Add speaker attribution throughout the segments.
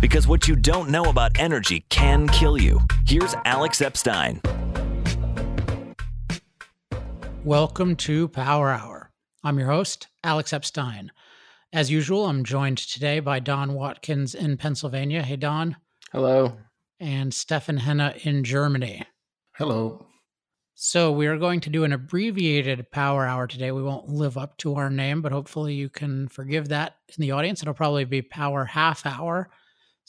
Speaker 1: Because what you don't know about energy can kill you. Here's Alex Epstein.
Speaker 2: Welcome to Power Hour. I'm your host, Alex Epstein. As usual, I'm joined today by Don Watkins in Pennsylvania. Hey, Don.
Speaker 3: Hello.
Speaker 2: And Stefan Henna in Germany.
Speaker 4: Hello.
Speaker 2: So, we are going to do an abbreviated Power Hour today. We won't live up to our name, but hopefully you can forgive that in the audience. It'll probably be Power Half Hour.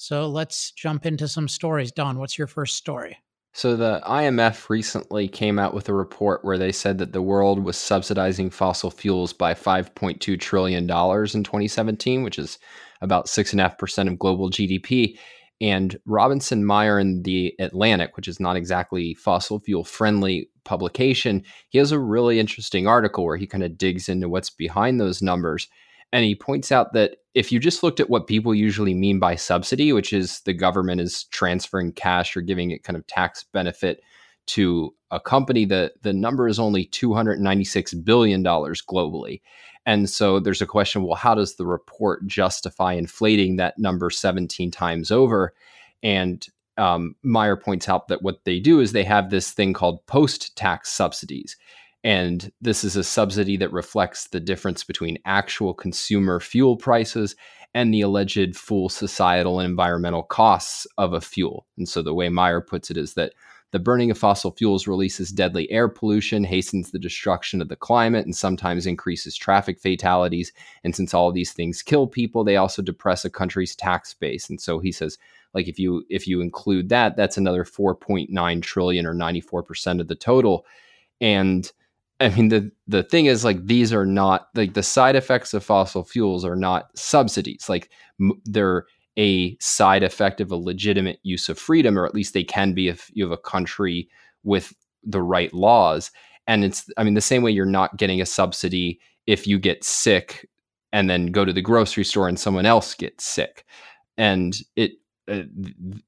Speaker 2: So, let's jump into some stories. Don, what's your first story?
Speaker 3: So, the IMF recently came out with a report where they said that the world was subsidizing fossil fuels by $5.2 trillion in 2017, which is about 6.5% of global GDP. And Robinson Meyer in the Atlantic, which is not exactly fossil fuel friendly publication, he has a really interesting article where he kind of digs into what's behind those numbers. And he points out that if you just looked at what people usually mean by subsidy, which is the government is transferring cash or giving it kind of tax benefit to a company, the, the number is only $296 billion globally. And so there's a question well, how does the report justify inflating that number 17 times over? And um, Meyer points out that what they do is they have this thing called post tax subsidies. And this is a subsidy that reflects the difference between actual consumer fuel prices and the alleged full societal and environmental costs of a fuel. And so the way Meyer puts it is that the burning of fossil fuels releases deadly air pollution, hastens the destruction of the climate, and sometimes increases traffic fatalities. And since all these things kill people, they also depress a country's tax base. And so he says, like if you if you include that, that's another 4.9 trillion or 94% of the total. And I mean the the thing is like these are not like the side effects of fossil fuels are not subsidies. Like m- they're a side effect of a legitimate use of freedom, or at least they can be if you have a country with the right laws. And it's I mean the same way you're not getting a subsidy if you get sick and then go to the grocery store and someone else gets sick. And it uh,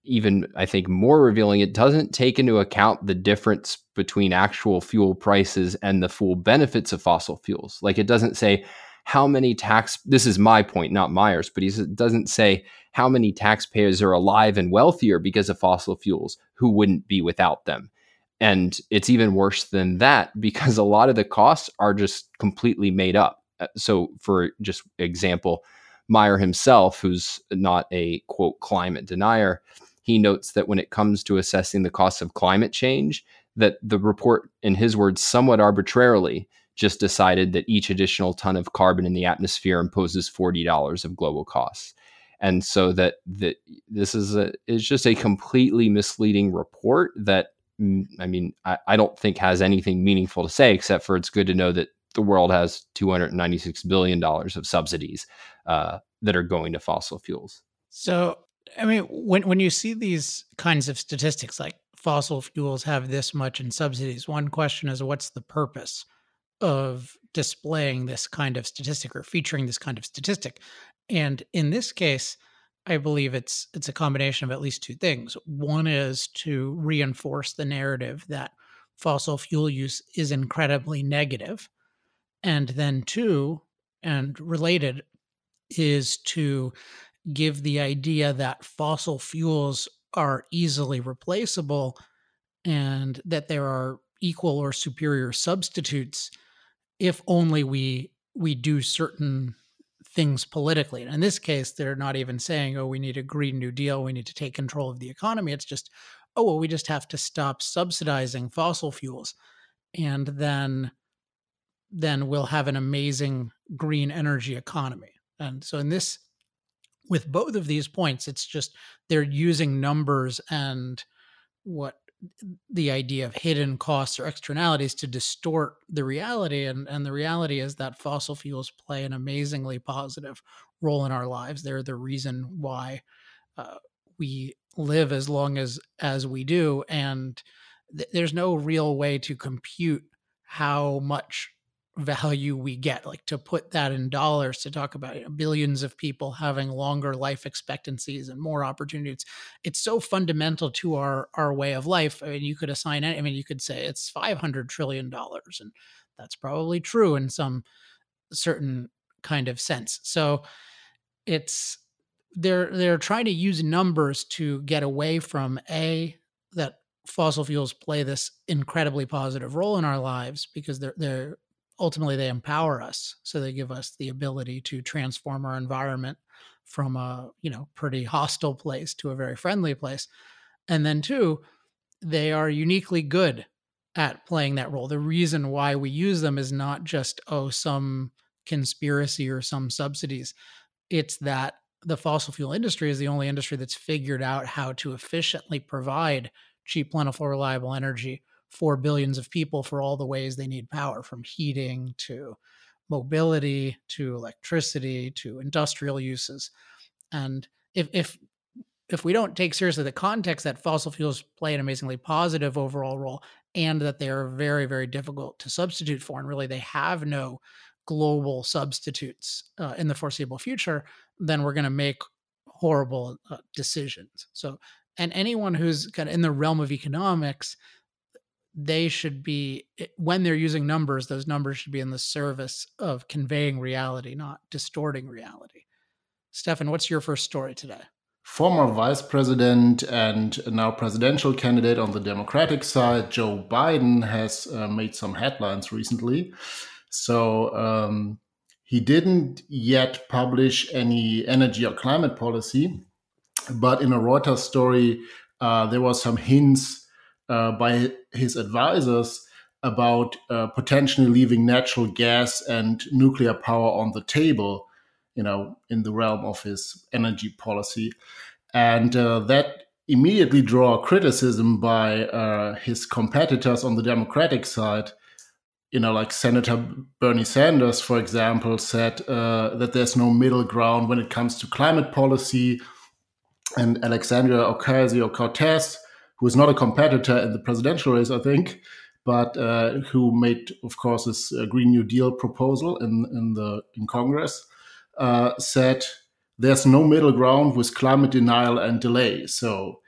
Speaker 3: even I think more revealing, it doesn't take into account the difference between actual fuel prices and the full benefits of fossil fuels. Like it doesn't say how many tax. This is my point, not Meyer's, but he doesn't say how many taxpayers are alive and wealthier because of fossil fuels who wouldn't be without them. And it's even worse than that because a lot of the costs are just completely made up. Uh, so, for just example, Meyer himself, who's not a quote climate denier, he notes that when it comes to assessing the costs of climate change, that the report, in his words, somewhat arbitrarily just decided that each additional ton of carbon in the atmosphere imposes $40 of global costs. And so that that this is a is just a completely misleading report that mm, I mean, I, I don't think has anything meaningful to say except for it's good to know that the world has 296 billion dollars of subsidies uh, that are going to fossil fuels.
Speaker 2: So, I mean, when when you see these kinds of statistics, like fossil fuels have this much in subsidies, one question is, what's the purpose of displaying this kind of statistic or featuring this kind of statistic? And in this case, I believe it's it's a combination of at least two things. One is to reinforce the narrative that fossil fuel use is incredibly negative and then two, and related, is to give the idea that fossil fuels are easily replaceable and that there are equal or superior substitutes if only we we do certain things politically. And in this case, they're not even saying, oh, we need a Green New Deal, we need to take control of the economy. It's just, oh, well, we just have to stop subsidizing fossil fuels. And then then we'll have an amazing green energy economy. And so in this with both of these points it's just they're using numbers and what the idea of hidden costs or externalities to distort the reality. And and the reality is that fossil fuels play an amazingly positive role in our lives. They're the reason why uh, we live as long as as we do. And th- there's no real way to compute how much value we get like to put that in dollars to talk about you know, billions of people having longer life expectancies and more opportunities. It's so fundamental to our our way of life. I mean you could assign it, i mean you could say it's 500 trillion dollars and that's probably true in some certain kind of sense. So it's they're they're trying to use numbers to get away from a that fossil fuels play this incredibly positive role in our lives because they're they're ultimately they empower us so they give us the ability to transform our environment from a you know pretty hostile place to a very friendly place. And then two they are uniquely good at playing that role. The reason why we use them is not just oh some conspiracy or some subsidies. It's that the fossil fuel industry is the only industry that's figured out how to efficiently provide cheap plentiful reliable energy for billions of people for all the ways they need power from heating to mobility to electricity to industrial uses. And if if if we don't take seriously the context that fossil fuels play an amazingly positive overall role and that they are very very difficult to substitute for and really they have no global substitutes uh, in the foreseeable future then we're going to make horrible uh, decisions. So and anyone who's kind of in the realm of economics they should be eh, when they're using numbers those numbers should be in the service of conveying reality not distorting reality. Stefan what's your first story today?
Speaker 4: Former vice president and now presidential candidate on the democratic side joe biden has uh, made some headlines recently. So um, he didn't yet publish any energy or climate policy but in a reuters story uh, there was some hints uh, by his advisors about uh, potentially leaving natural gas and nuclear power on the table, you know, in the realm of his energy policy. And uh, that immediately draw criticism by uh, his competitors on the Democratic side. You know, like Senator Bernie Sanders, for example, said uh, that there's no middle ground when it comes to climate policy. And Alexandria Ocasio Cortez who is not a competitor in the presidential race, I think, but uh, who made, of course, this uh, Green New Deal proposal in in the in Congress, uh, said there's no middle ground with climate denial and delay. So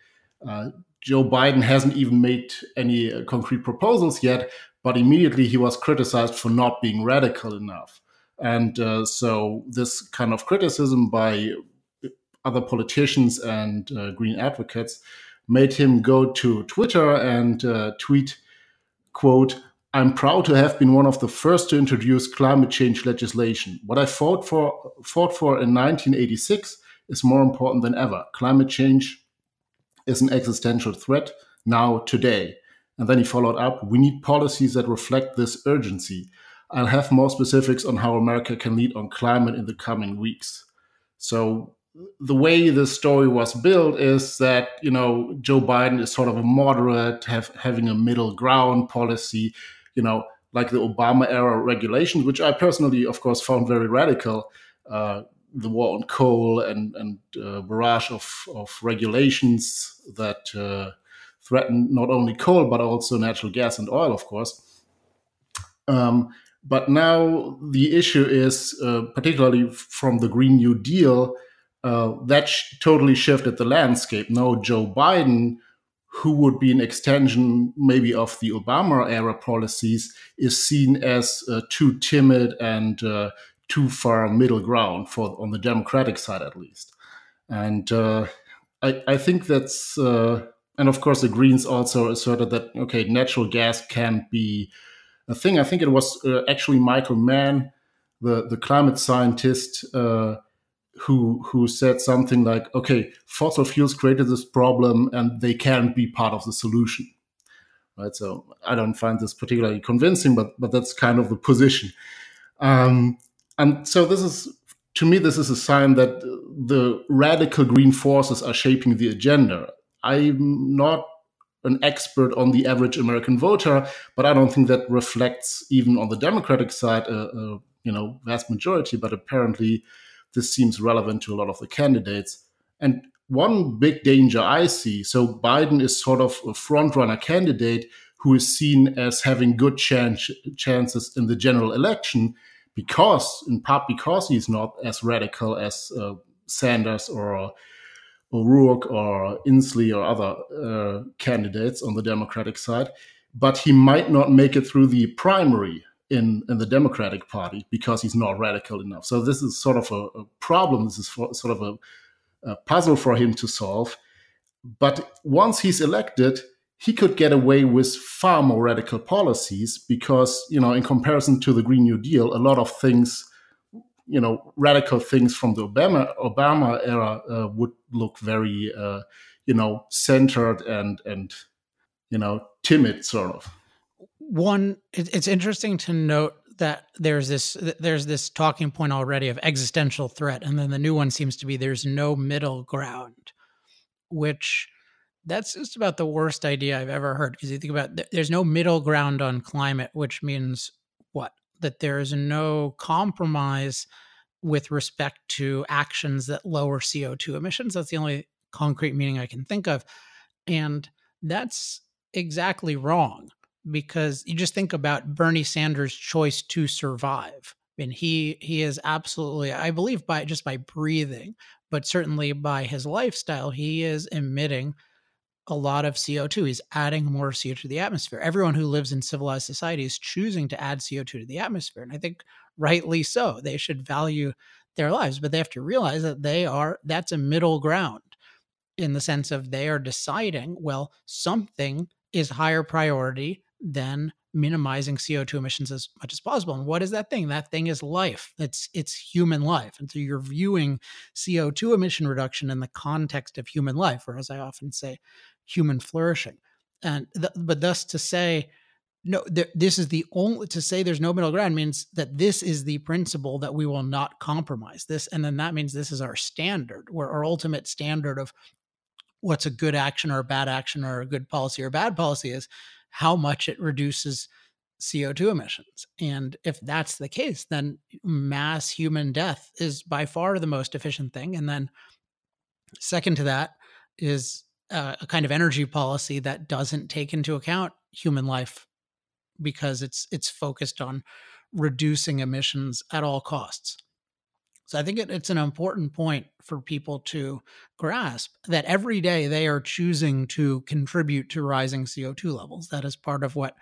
Speaker 4: uh, Joe Biden hasn't even made any uh, concrete proposals yet, but immediately he was criticized for not being radical enough. And uh, so this kind of criticism by other politicians and green advocates made him go to Twitter and uh, tweet, quote, I'm proud to have been one of the first to introduce climate change legislation. What I fought for, fought for in 1986 is more important than ever. Climate change is an existential threat now, today. And then he followed up We need policies that reflect this urgency. I'll have more specifics on how America can lead on climate in the coming weeks. So the way the story was built is that you know Joe Biden is sort of a moderate, have, having a middle ground policy, you know, like the Obama era regulations, which I personally, of course, found very radical. Uh, the war on coal and and uh, barrage of of regulations that uh, threaten not only coal but also natural gas and oil, of course. Um, but now the issue is, uh, particularly from the Green New Deal, uh, that sh- totally shifted the landscape. Now, Joe Biden, who would be an extension maybe of the Obama era policies, is seen as uh, too timid and uh, too far middle ground for on the Democratic side, at least. And uh, I, I, think that's, uh, and of course, the Greens also asserted that okay, natural gas can be a thing. I think it was actually Michael Mann, the the climate scientist who who said something like, "Okay, fossil fuels created this problem, and they can't be part of the solution." Right. So I don't find this particularly convincing, but but that's kind of the position. Um, and so this is, to me, this is a sign that the radical green forces are shaping the agenda. I'm not an expert on the average American voter, but I don't think that reflects even on the Democratic side a, you know vast majority. But apparently, this seems relevant to a lot of the candidates. And one big danger I see so Biden is sort of a frontrunner candidate who is seen as having good chance, chances in the general election because, in part, because he's not as radical as uh, Sanders or O'Rourke or Inslee or other uh, candidates on the Democratic side. But he might not make it through the primary in in the Democratic Party because he's not radical enough. So this is sort of a, a problem. This is for, sort of a uh, puzzle for him to solve. But once he's elected, he could get away with far more radical policies because, you know, in comparison to the Green New Deal, a lot of things, you know, radical things from the Obama Obama era uh, would look very, uh, you know, centered and and you know timid, sort of.
Speaker 2: One, it's interesting to note that there's this there's this talking point already of existential threat, and then the new one seems to be there's no middle ground, which that's just about the worst idea I've ever heard. Because you think about there's no middle ground on climate, which means what? That there is no compromise with respect to actions that lower CO2 emissions. That's the only concrete meaning I can think of. And that's exactly wrong because you just think about Bernie Sanders' choice to survive. I mean, he he is absolutely, I believe, by just by breathing, but certainly by his lifestyle, he is emitting a lot of CO2. He's adding more CO2 to the atmosphere. Everyone who lives in civilized society is choosing to add CO2 to the atmosphere. And I think rightly so. They should value their lives, but they have to realize that they are, that's a middle ground in the sense of they are deciding, well, something is higher priority than minimizing CO2 emissions as much as possible. And what is that thing? That thing is life. It's it's human life. And so you're viewing CO2 emission reduction in the context of human life, or as I often say, human flourishing. And th- but thus to say no, th- this is the only to say there's no middle ground means that this is the principle that we will not compromise this, and then that means this is our standard, where our ultimate standard of what's a good action or a bad action or a good policy or bad policy is how much it reduces CO2 emissions. And if that's the case, then mass human death is by far the most efficient thing. And then, second to that, is uh, a kind of energy policy that doesn't take into account human life because it's it's focused on reducing emissions at all costs. So I think it, it's an important point for people to grasp that every day they are choosing to contribute to rising CO2 levels. That is part of what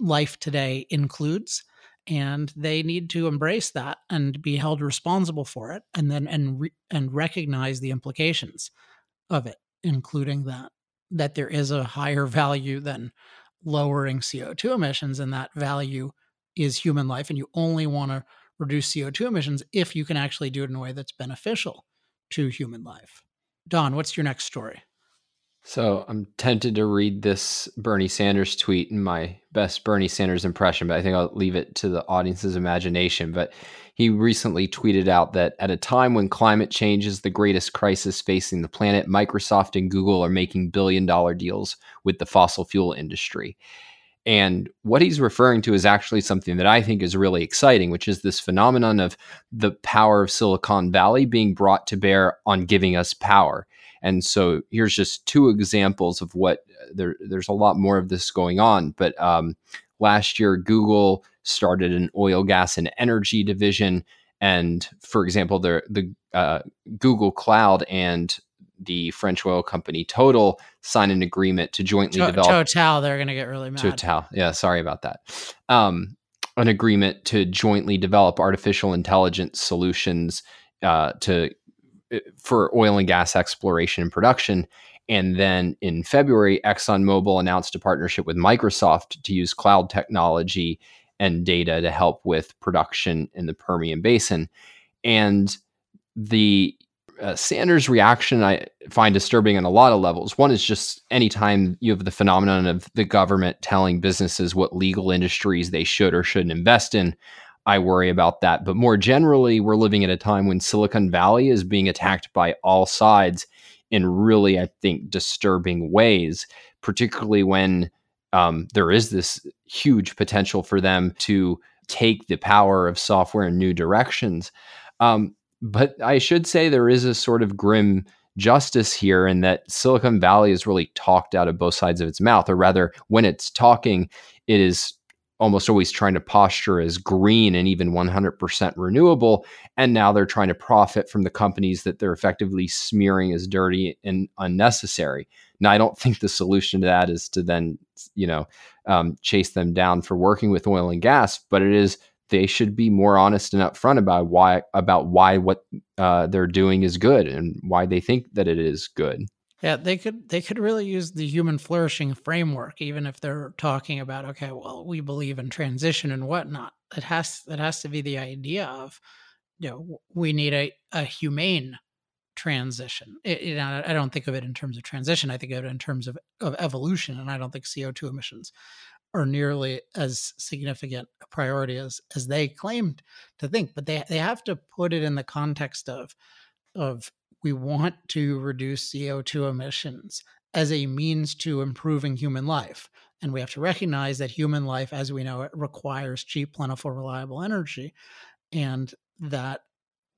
Speaker 2: life today includes. And they need to embrace that and be held responsible for it, and then and re, and recognize the implications of it, including that that there is a higher value than lowering CO2 emissions, and that value is human life, and you only want to reduce CO2 emissions if you can actually do it in a way that's beneficial to human life. Don, what's your next story?
Speaker 3: So I'm tempted to read this Bernie Sanders tweet in my best Bernie Sanders impression, but I think I'll leave it to the audience's imagination. But he recently tweeted out that at a time when climate change is the greatest crisis facing the planet, Microsoft and Google are making billion dollar deals with the fossil fuel industry. And what he's referring to is actually something that I think is really exciting, which is this phenomenon of the power of Silicon Valley being brought to bear on giving us power. And so here's just two examples of what uh, there, there's a lot more of this going on. But um, last year, Google started an oil, gas, and energy division. And for example, the, the uh, Google Cloud and the French oil company Total sign an agreement to jointly to- develop.
Speaker 2: Total, they're going to get really mad.
Speaker 3: Total, yeah, sorry about that. Um, an agreement to jointly develop artificial intelligence solutions uh, to uh, for oil and gas exploration and production. And then in February, ExxonMobil announced a partnership with Microsoft to use cloud technology and data to help with production in the Permian Basin. And the uh, Sanders' reaction I find disturbing on a lot of levels. One is just anytime you have the phenomenon of the government telling businesses what legal industries they should or shouldn't invest in, I worry about that. But more generally, we're living at a time when Silicon Valley is being attacked by all sides in really, I think, disturbing ways, particularly when um, there is this huge potential for them to take the power of software in new directions. Um, but I should say there is a sort of grim justice here in that Silicon Valley is really talked out of both sides of its mouth, or rather, when it's talking, it is almost always trying to posture as green and even 100% renewable. And now they're trying to profit from the companies that they're effectively smearing as dirty and unnecessary. Now, I don't think the solution to that is to then, you know, um, chase them down for working with oil and gas, but it is they should be more honest and upfront about why about why what uh, they're doing is good and why they think that it is good.
Speaker 2: Yeah, they could they could really use the human flourishing framework, even if they're talking about okay, well, we believe in transition and whatnot. It has it has to be the idea of you know we need a, a humane transition. It, I don't think of it in terms of transition. I think of it in terms of, of evolution, and I don't think CO two emissions are nearly as significant a priority as as they claimed to think. But they they have to put it in the context of of we want to reduce CO2 emissions as a means to improving human life. And we have to recognize that human life, as we know it, requires cheap, plentiful, reliable energy. And that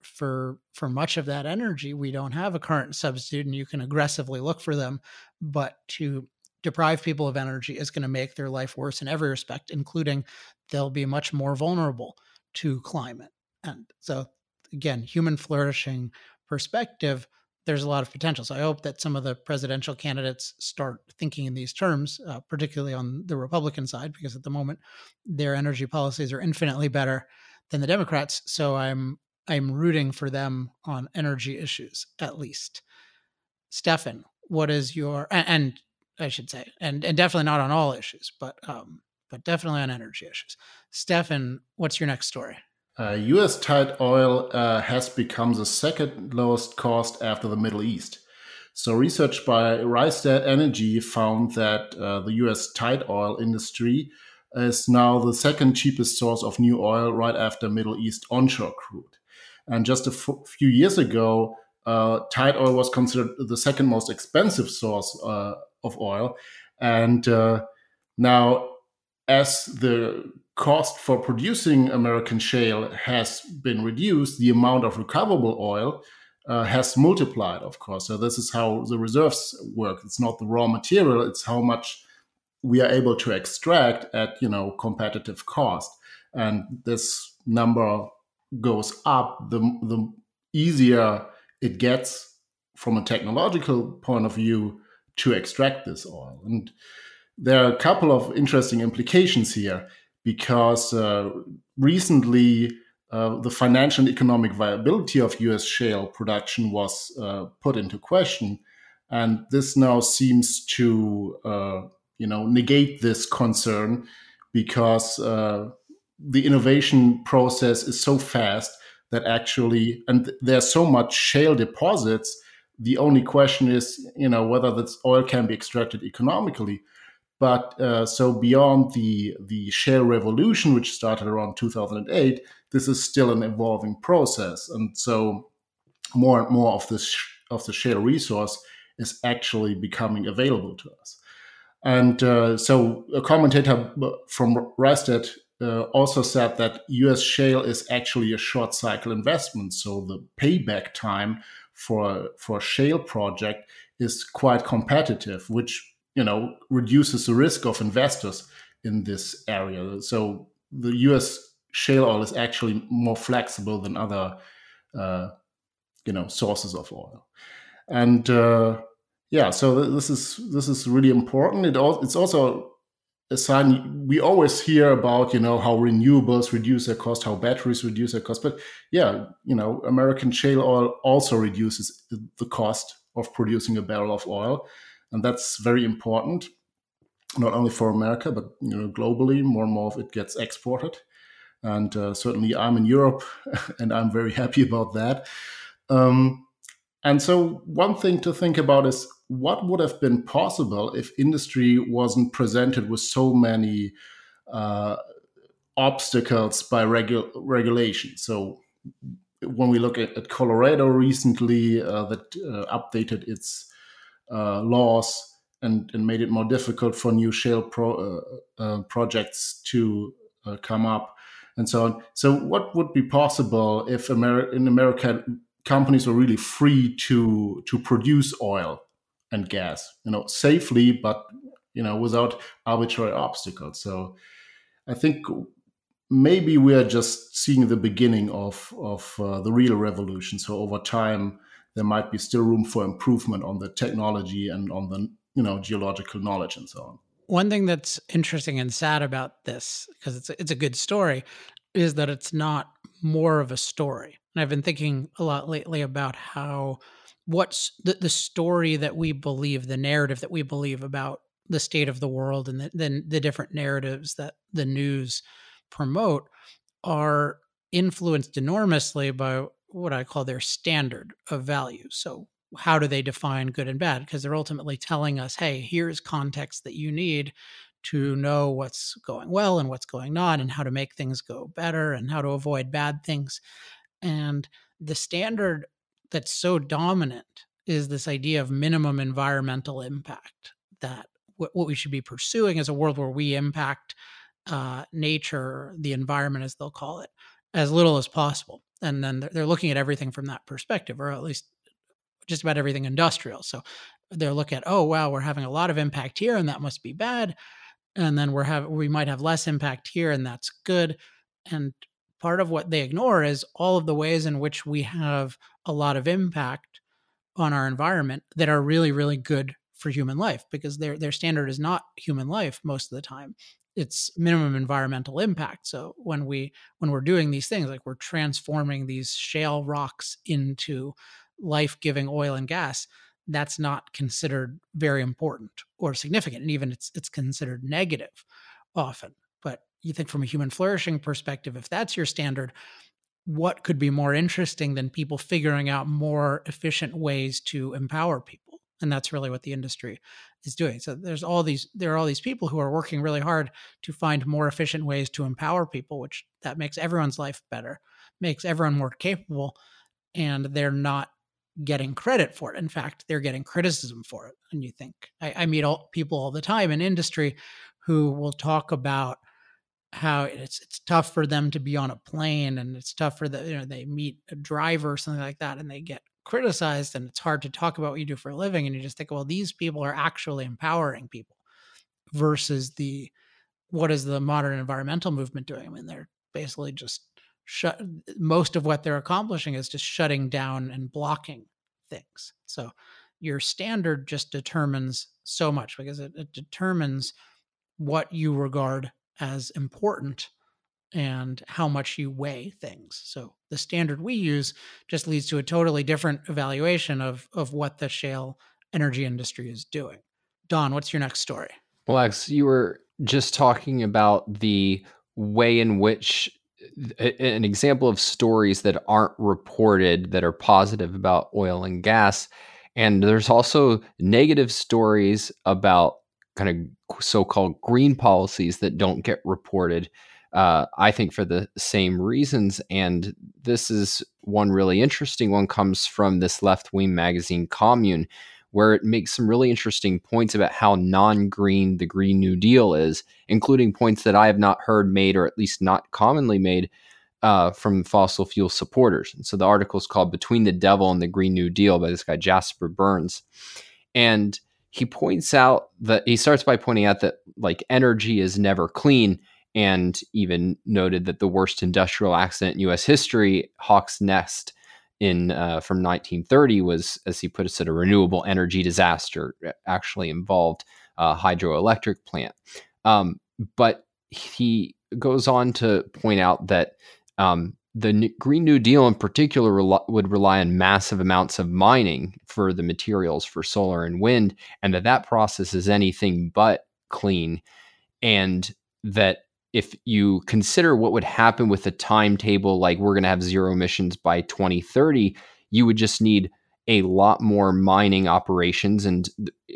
Speaker 2: for for much of that energy, we don't have a current substitute, and you can aggressively look for them. But to deprive people of energy is going to make their life worse in every respect, including they'll be much more vulnerable to climate. And so, again, human flourishing perspective, there's a lot of potential. So I hope that some of the presidential candidates start thinking in these terms, uh, particularly on the Republican side, because at the moment their energy policies are infinitely better than the Democrats. So I'm I'm rooting for them on energy issues at least. Stefan, what is your and, and I should say, and and definitely not on all issues, but um, but definitely on energy issues. Stefan, what's your next story?
Speaker 4: Uh, U.S. tight oil uh, has become the second lowest cost after the Middle East. So, research by Rystad Energy found that uh, the U.S. tight oil industry is now the second cheapest source of new oil, right after Middle East onshore crude. And just a f- few years ago, uh, tight oil was considered the second most expensive source uh, of oil. And uh, now, as the cost for producing American shale has been reduced, the amount of recoverable oil uh, has multiplied, of course. So, this is how the reserves work. It's not the raw material, it's how much we are able to extract at you know competitive cost and this number goes up the, the easier it gets from a technological point of view to extract this oil. And there are a couple of interesting implications here because uh, recently uh, the financial and economic viability of US shale production was uh, put into question. And this now seems to uh, you know, negate this concern because uh, the innovation process is so fast that actually, and there's so much shale deposits the only question is, you know, whether this oil can be extracted economically. But uh, so beyond the the shale revolution, which started around 2008, this is still an evolving process, and so more and more of this of the shale resource is actually becoming available to us. And uh, so a commentator from Rystad uh, also said that U.S. shale is actually a short cycle investment, so the payback time for for shale project is quite competitive, which you know reduces the risk of investors in this area. So the U.S. shale oil is actually more flexible than other uh, you know sources of oil, and uh, yeah, so this is this is really important. It all, it's also a sign we always hear about you know how renewables reduce their cost how batteries reduce their cost but yeah you know american shale oil also reduces the cost of producing a barrel of oil and that's very important not only for america but you know globally more and more of it gets exported. And uh, certainly i'm in europe and i'm very happy about that. Um, and so one thing to think about is what would have been possible if industry wasn't presented with so many uh, obstacles by regu- regulation. So when we look at, at Colorado recently, uh, that uh, updated its uh, laws and, and made it more difficult for new shale pro, uh, uh, projects to come up, and so on. So, what would be possible if Amer- in America companies were really free to to produce oil and gas, you know, safely, but you know, without arbitrary obstacles. So I think maybe we are just seeing the beginning of of uh, the real revolution. So over time, there might be still room for improvement on the technology and on the you know geological knowledge and so on.
Speaker 2: One thing that's interesting and sad about this, because it's it's a good story, is that it's not more of a story. And I've been thinking a lot lately about how what's the, the story that we believe, the narrative that we believe about the state of the world and then the, the different narratives that the news promote are influenced enormously by what I call their standard of value. So, how do they define good and bad? Because they're ultimately telling us, hey, here's context that you need to know what's going well and what's going on and how to make things go better and how to avoid bad things. And the standard that's so dominant is this idea of minimum environmental impact that what, we should be pursuing is a world where we impact uh, nature, the environment, as they'll call it, as little as possible. And then they're looking at everything from that perspective, or at least just about everything industrial. So they're looking at, oh wow, we're having a lot of impact here, and that must be bad. And then we're have we might have less impact here, and that's good. And part of what they ignore is all of the ways in which we have a lot of impact on our environment that are really, really good for human life because their their standard is not human life most of the time. It's minimum environmental impact. So when we when we're doing these things like we're transforming these shale rocks into life-giving oil and gas that's not considered very important or significant and even it's it's considered negative often you think from a human flourishing perspective if that's your standard what could be more interesting than people figuring out more efficient ways to empower people? And that's really what the industry is doing. So there's all these there are all these people who are working really hard to find more efficient ways to empower people which that makes everyone's life better makes everyone more capable and they're not getting credit for it. In fact they're getting criticism for it and you think. I, I meet all, people all the time in industry who will talk about how it's it's tough for them to be on a plane and it's tough for the you know they meet a driver or something like that and they get criticized and it's hard to talk about what you do for a living and you just think well these people are actually empowering people versus the what is the modern environmental movement doing? I mean they're basically just shut most of what they're accomplishing is just shutting down and blocking things. So your standard just determines so much because it, it determines what you regard as important and how much you weigh things. So the standard we use just leads to a totally different evaluation of of what the shale energy industry is doing. Don, what's your next story?
Speaker 3: Well, Alex, you were just talking about the way in which eh, eh, an example of stories that aren't reported that are positive about oil and gas. And there's also negative stories about kind of so called green policies that don't get reported uh, I think for the same reasons. And this is one really interesting one comes from this left wing magazine, Commune, where it makes some really interesting points about how non green the Green New Deal is, including points that I have not heard made, or at least not commonly made. Uh, from fossil fuel supporters. And so the article is called Between the Devil and the Green New Deal by this guy, Jasper Bernes. And he points out that he starts by pointing out that like energy is never clean and even noted that the worst industrial accident in U.S. history, Hawks Nest, in uh, from 1930, was, as he put it, a renewable energy disaster. Actually involved a hydroelectric plant, um, but he goes on to point out that um, the Green New Deal, in particular, would rely on massive amounts of mining for the materials for solar and wind, and that that process is anything but clean, and that if you consider what would happen with a timetable like we're going to have zero emissions by 2030, you would just need a lot more mining operations. And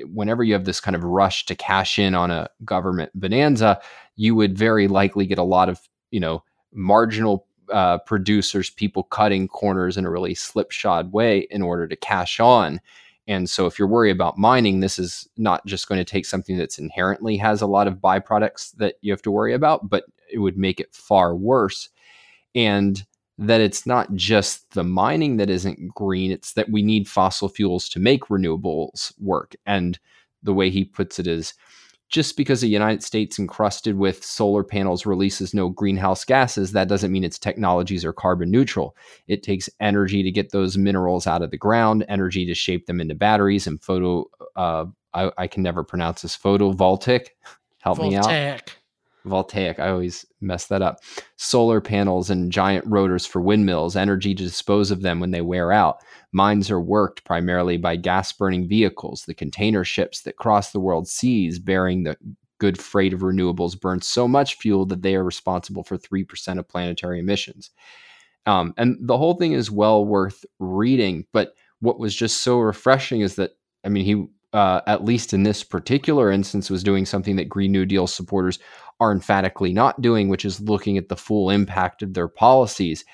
Speaker 3: whenever you have this kind of rush to cash in on a government bonanza, you would very likely get a lot of, you know, marginal uh, producers, people cutting corners in a really slipshod way in order to cash on. And so, if you're worried about mining, this is not just going to take something that's inherently has a lot of byproducts that you have to worry about, but it would make it far worse. And that it's not just the mining that isn't green, it's that we need fossil fuels to make renewables work. And the way he puts it is just because the United States encrusted with solar panels releases no greenhouse gases, that doesn't mean its technologies are carbon neutral. It takes energy to get those minerals out of the ground, energy to shape them into batteries, and photo. Uh, I, I, can never pronounce this photovoltaic. Help Voltaic. me out. Voltaic. I always mess that up. Solar panels and giant rotors for windmills, energy to dispose of them when they wear out. Mines are worked primarily by gas burning vehicles. The container ships that cross the world seas bearing the good freight of renewables burn so much fuel that they are responsible for 3% of planetary emissions. Um, and the whole thing is well worth reading. But what was just so refreshing is that, I mean, he, uh, at least in this particular instance, was doing something that Green New Deal supporters are emphatically not doing, which is looking at the full impact of their policies.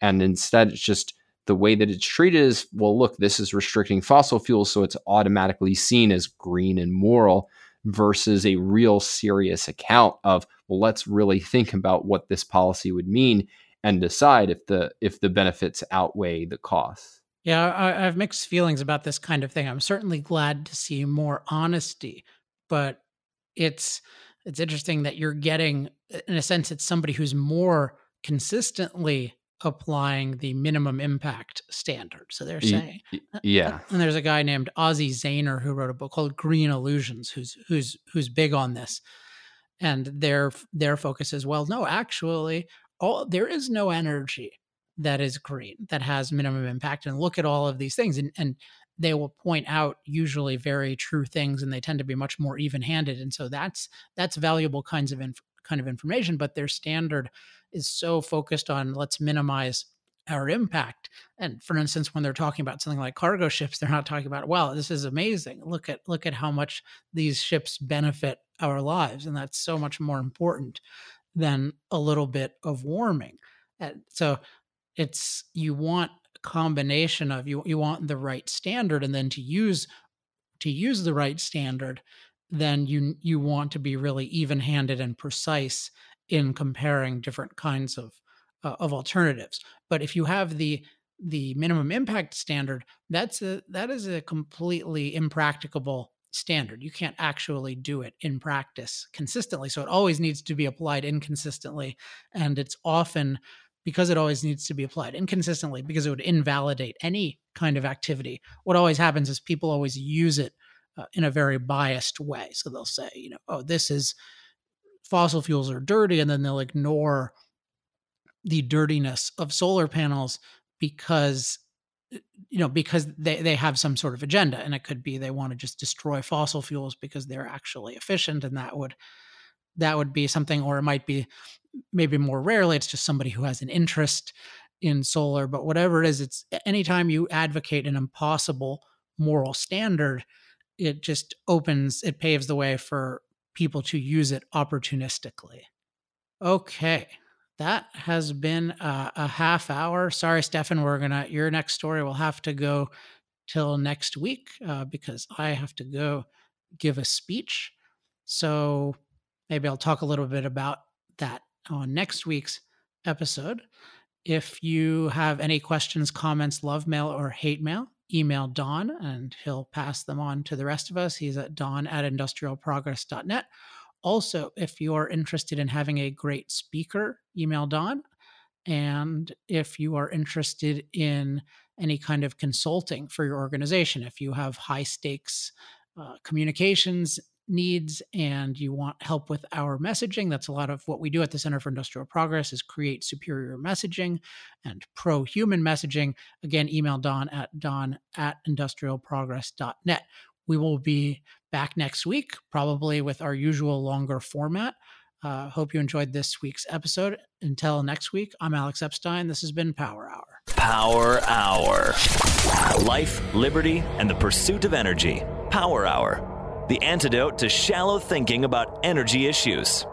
Speaker 3: And instead, it's just the way that it's treated is well, look, this is restricting fossil fuels, so it's automatically seen as green and moral versus a real serious account of, well, let's really think about what this policy would mean and decide if the if the benefits outweigh the costs.
Speaker 2: Yeah, I, have mixed feelings about this kind of thing. I'm certainly glad to see more honesty, but it's it's interesting that you're getting in a sense it's somebody who's more consistently applying the minimum impact standard. So they're saying,
Speaker 3: uh, yeah.
Speaker 2: And there's a guy named Ozzie Zehner who wrote a book called Green Illusions, who's who's who's big on this, and their their focus is well, no, actually, all there is no energy that is green that has minimum impact, and look at all of these things, and and they will point out usually very true things, and they tend to be much more even handed, and so that's that's valuable kinds of inf- kind of information, but their standard is so focused on let's minimize our impact. And for instance, when they're talking about something like cargo ships, they're not talking about, wow, this is amazing. Look at look at how much these ships benefit our lives. And that's so much more important than a little bit of warming. And so it's you want combination of you you want the right standard and then to use to use the right standard then you you want to be really even-handed and precise in comparing different kinds of uh, of alternatives. But if you have the the minimum impact standard, that's a that is a completely impracticable standard. You can't actually do it in practice consistently. So it always needs to be applied inconsistently, and it's often because it always needs to be applied inconsistently because it would invalidate any kind of activity. What always happens is people always use it uh, in a very biased way. So they'll say, you know, oh, this is fossil fuels are dirty, and then they'll ignore the dirtiness of solar panels because eh, you know because they, they have some sort of agenda and it could be they want to just destroy fossil fuels because they're actually efficient and that would that would be something or it might be maybe more rarely it's just somebody who has an interest in solar but whatever it is it's anytime you advocate an impossible moral standard it just opens it paves the way for people to use it opportunistically. Okay, that has been a, a half hour. Sorry, Stefan, we're gonna your next story will have to go till next week uh, because I have to go give a speech. So maybe I'll talk a little bit about that on next week's episode. If you have any questions, comments, love mail, or hate mail, email Don and he'll pass them on to the rest of us. He's at don at industrialprogress.net. Also, if you're interested in having a great speaker, email Don. And if you are interested in any kind of consulting for your organization, if you have high stakes uh, communications needs and you want help with our messaging that's a lot of what we do at the center for industrial progress is create superior messaging and pro-human messaging. Again email don at don at industrialprogress.net we will be back next week probably with our usual longer format. Uh, hope you enjoyed this week's episode. Until next week i'm alex epstein. This has been power hour.
Speaker 1: Power hour. Life liberty and the pursuit of energy. Power hour the antidote to shallow thinking about energy issues.